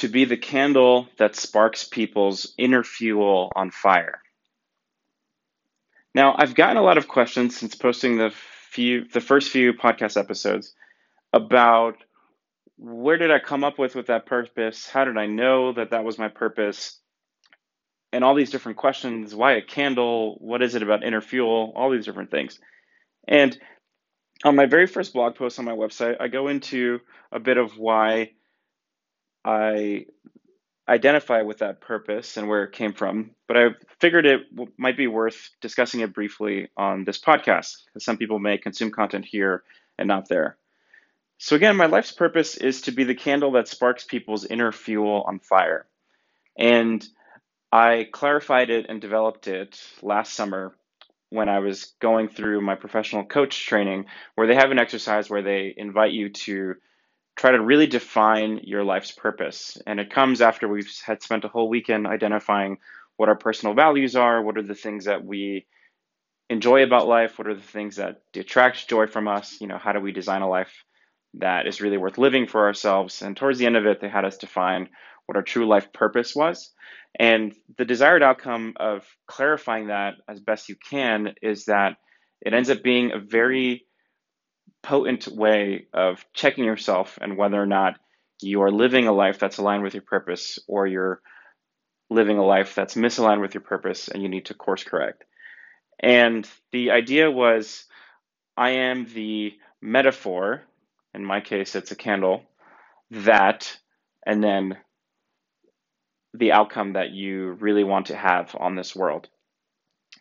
to be the candle that sparks people's inner fuel on fire. Now, I've gotten a lot of questions since posting the few the first few podcast episodes about where did I come up with with that purpose? How did I know that that was my purpose? And all these different questions, why a candle? What is it about inner fuel? All these different things. And on my very first blog post on my website, I go into a bit of why I identify with that purpose and where it came from, but I figured it might be worth discussing it briefly on this podcast because some people may consume content here and not there. So, again, my life's purpose is to be the candle that sparks people's inner fuel on fire. And I clarified it and developed it last summer when I was going through my professional coach training, where they have an exercise where they invite you to try to really define your life's purpose. And it comes after we've had spent a whole weekend identifying what our personal values are, what are the things that we enjoy about life, what are the things that detract joy from us, you know, how do we design a life that is really worth living for ourselves. And towards the end of it, they had us define what our true life purpose was. And the desired outcome of clarifying that as best you can is that it ends up being a very potent way of checking yourself and whether or not you are living a life that's aligned with your purpose or you're living a life that's misaligned with your purpose and you need to course correct. And the idea was I am the metaphor, in my case, it's a candle, that, and then the outcome that you really want to have on this world.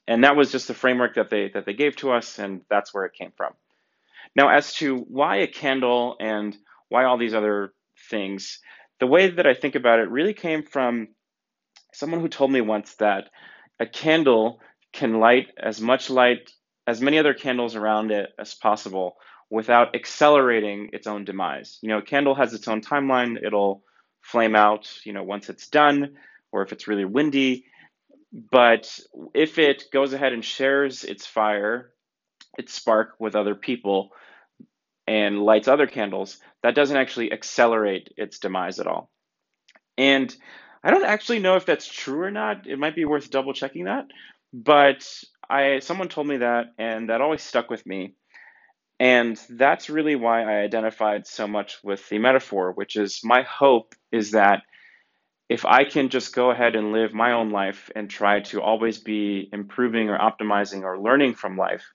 And that was just the framework that they that they gave to us, and that's where it came from. Now, as to why a candle and why all these other things, the way that I think about it really came from someone who told me once that a candle can light as much light as many other candles around it as possible without accelerating its own demise. You know, a candle has its own timeline, it'll flame out, you know, once it's done or if it's really windy. But if it goes ahead and shares its fire, its spark with other people, and lights other candles, that doesn't actually accelerate its demise at all. And I don't actually know if that's true or not. It might be worth double checking that. But I someone told me that and that always stuck with me. And that's really why I identified so much with the metaphor, which is my hope is that if I can just go ahead and live my own life and try to always be improving or optimizing or learning from life,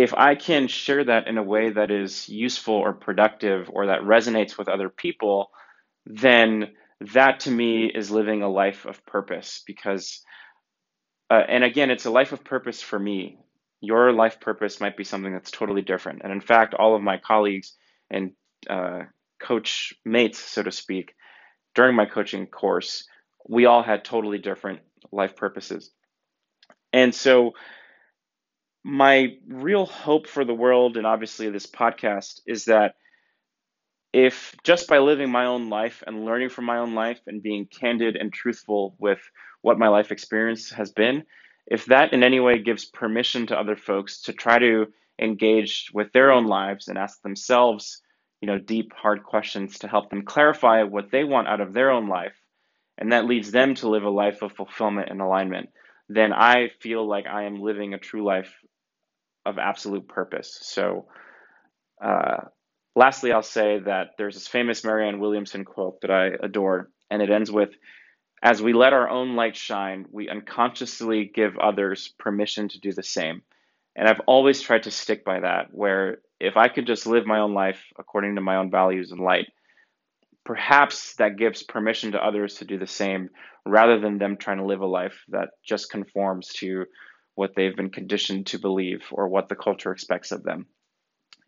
if I can share that in a way that is useful or productive or that resonates with other people, then that to me is living a life of purpose because, uh, and again, it's a life of purpose for me. Your life purpose might be something that's totally different. And in fact, all of my colleagues and uh, coach mates, so to speak, during my coaching course, we all had totally different life purposes. And so, my real hope for the world and obviously this podcast is that if just by living my own life and learning from my own life and being candid and truthful with what my life experience has been, if that in any way gives permission to other folks to try to engage with their own lives and ask themselves, you know, deep, hard questions to help them clarify what they want out of their own life, and that leads them to live a life of fulfillment and alignment, then I feel like I am living a true life of absolute purpose. So, uh, lastly, I'll say that there's this famous Marianne Williamson quote that I adore, and it ends with As we let our own light shine, we unconsciously give others permission to do the same. And I've always tried to stick by that, where if I could just live my own life according to my own values and light, perhaps that gives permission to others to do the same rather than them trying to live a life that just conforms to what they've been conditioned to believe or what the culture expects of them.